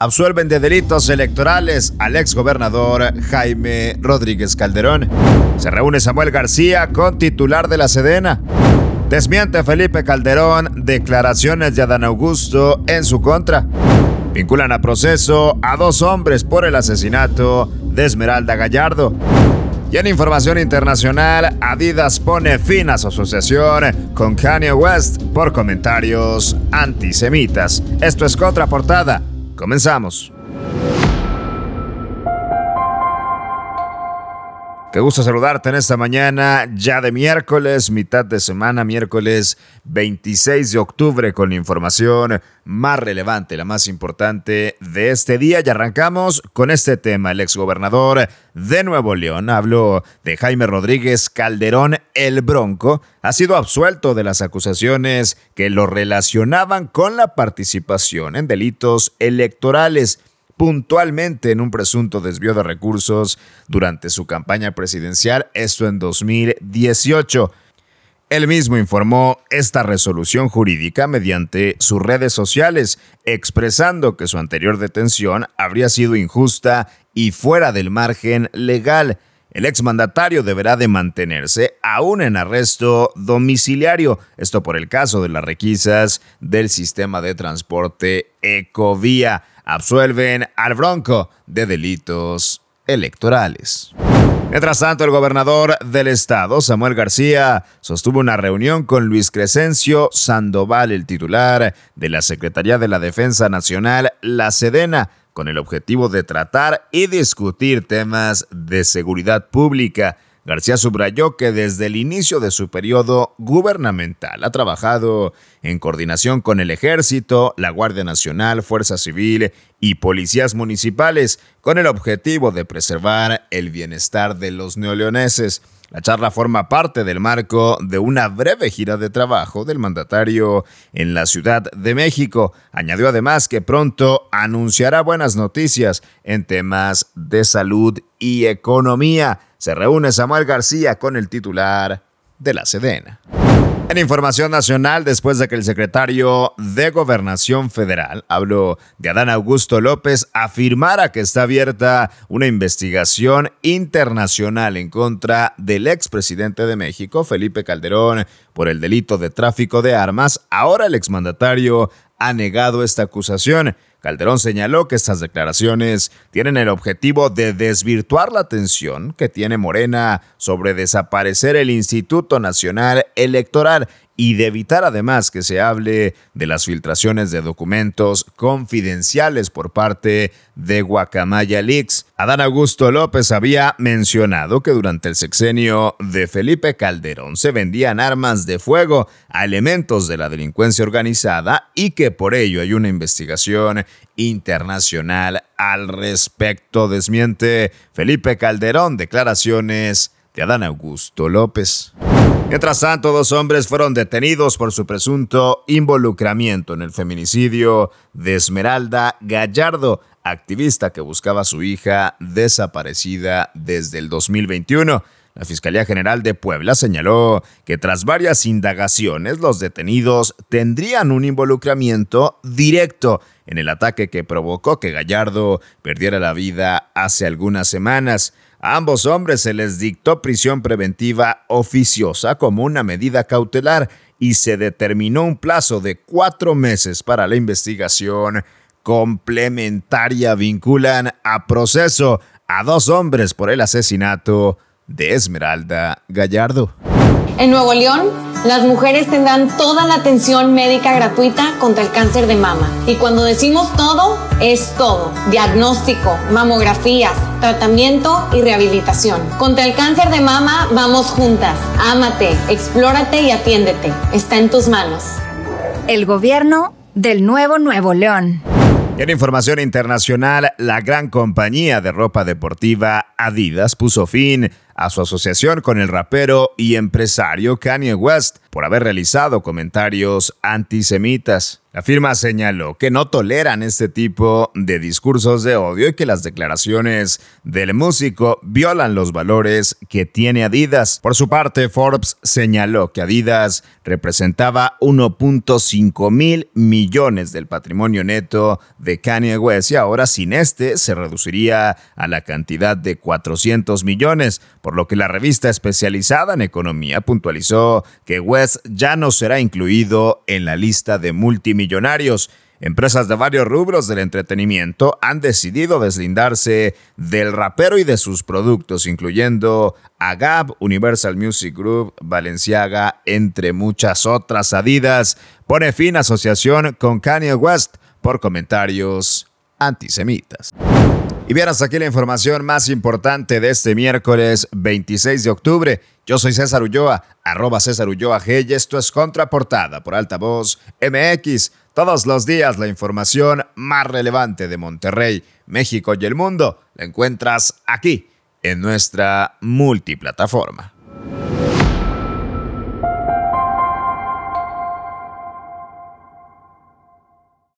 absuelven de delitos electorales al exgobernador Jaime Rodríguez Calderón. Se reúne Samuel García con titular de la Sedena. Desmiente Felipe Calderón declaraciones de Adán Augusto en su contra. Vinculan a proceso a dos hombres por el asesinato de Esmeralda Gallardo. Y en información internacional, Adidas pone fin a su asociación con Kanye West por comentarios antisemitas. Esto es Contraportada. Comenzamos. Qué gusto saludarte en esta mañana, ya de miércoles, mitad de semana, miércoles 26 de octubre, con la información más relevante, la más importante de este día. Y arrancamos con este tema. El exgobernador de Nuevo León habló de Jaime Rodríguez Calderón el Bronco. Ha sido absuelto de las acusaciones que lo relacionaban con la participación en delitos electorales puntualmente en un presunto desvío de recursos durante su campaña presidencial, esto en 2018. Él mismo informó esta resolución jurídica mediante sus redes sociales, expresando que su anterior detención habría sido injusta y fuera del margen legal. El exmandatario deberá de mantenerse aún en arresto domiciliario, esto por el caso de las requisas del sistema de transporte Ecovía absuelven al Bronco de delitos electorales. Mientras tanto, el gobernador del estado, Samuel García, sostuvo una reunión con Luis Crescencio Sandoval, el titular de la Secretaría de la Defensa Nacional, la Sedena, con el objetivo de tratar y discutir temas de seguridad pública. García subrayó que desde el inicio de su periodo gubernamental ha trabajado en coordinación con el Ejército, la Guardia Nacional, Fuerza Civil y policías municipales con el objetivo de preservar el bienestar de los neoleoneses. La charla forma parte del marco de una breve gira de trabajo del mandatario en la Ciudad de México. Añadió además que pronto anunciará buenas noticias en temas de salud y economía. Se reúne Samuel García con el titular de la Sedena. En información nacional, después de que el secretario de Gobernación Federal, habló de Adán Augusto López, afirmara que está abierta una investigación internacional en contra del expresidente de México, Felipe Calderón, por el delito de tráfico de armas, ahora el exmandatario ha negado esta acusación. Calderón señaló que estas declaraciones tienen el objetivo de desvirtuar la atención que tiene Morena sobre desaparecer el Instituto Nacional Electoral y de evitar además que se hable de las filtraciones de documentos confidenciales por parte de Guacamaya Leaks. Adán Augusto López había mencionado que durante el sexenio de Felipe Calderón se vendían armas de fuego a elementos de la delincuencia organizada y que por ello hay una investigación internacional al respecto. Desmiente Felipe Calderón declaraciones de Adán Augusto López. Mientras tanto, dos hombres fueron detenidos por su presunto involucramiento en el feminicidio de Esmeralda Gallardo, activista que buscaba a su hija desaparecida desde el 2021. La Fiscalía General de Puebla señaló que tras varias indagaciones los detenidos tendrían un involucramiento directo en el ataque que provocó que Gallardo perdiera la vida hace algunas semanas. A ambos hombres se les dictó prisión preventiva oficiosa como una medida cautelar y se determinó un plazo de cuatro meses para la investigación complementaria. Vinculan a proceso a dos hombres por el asesinato de Esmeralda Gallardo. En Nuevo León, las mujeres tendrán toda la atención médica gratuita contra el cáncer de mama. Y cuando decimos todo, es todo. Diagnóstico, mamografías, tratamiento y rehabilitación. Contra el cáncer de mama vamos juntas. Ámate, explórate y atiéndete. Está en tus manos. El gobierno del nuevo Nuevo León. En información internacional, la gran compañía de ropa deportiva Adidas puso fin a su asociación con el rapero y empresario Kanye West por haber realizado comentarios antisemitas. La firma señaló que no toleran este tipo de discursos de odio y que las declaraciones del músico violan los valores que tiene Adidas. Por su parte, Forbes señaló que Adidas representaba 1.5 mil millones del patrimonio neto de Kanye West y ahora sin este se reduciría a la cantidad de 400 millones, por lo que la revista especializada en economía puntualizó que West ya no será incluido en la lista de multimillonarios. Empresas de varios rubros del entretenimiento han decidido deslindarse del rapero y de sus productos, incluyendo a Gap, Universal Music Group, Balenciaga, entre muchas otras. Adidas pone fin a asociación con Kanye West por comentarios antisemitas. Y bien, hasta aquí la información más importante de este miércoles 26 de octubre. Yo soy César Ulloa, arroba César Ulloa G y esto es Contraportada por Altavoz MX. Todos los días la información más relevante de Monterrey, México y el mundo la encuentras aquí en nuestra multiplataforma.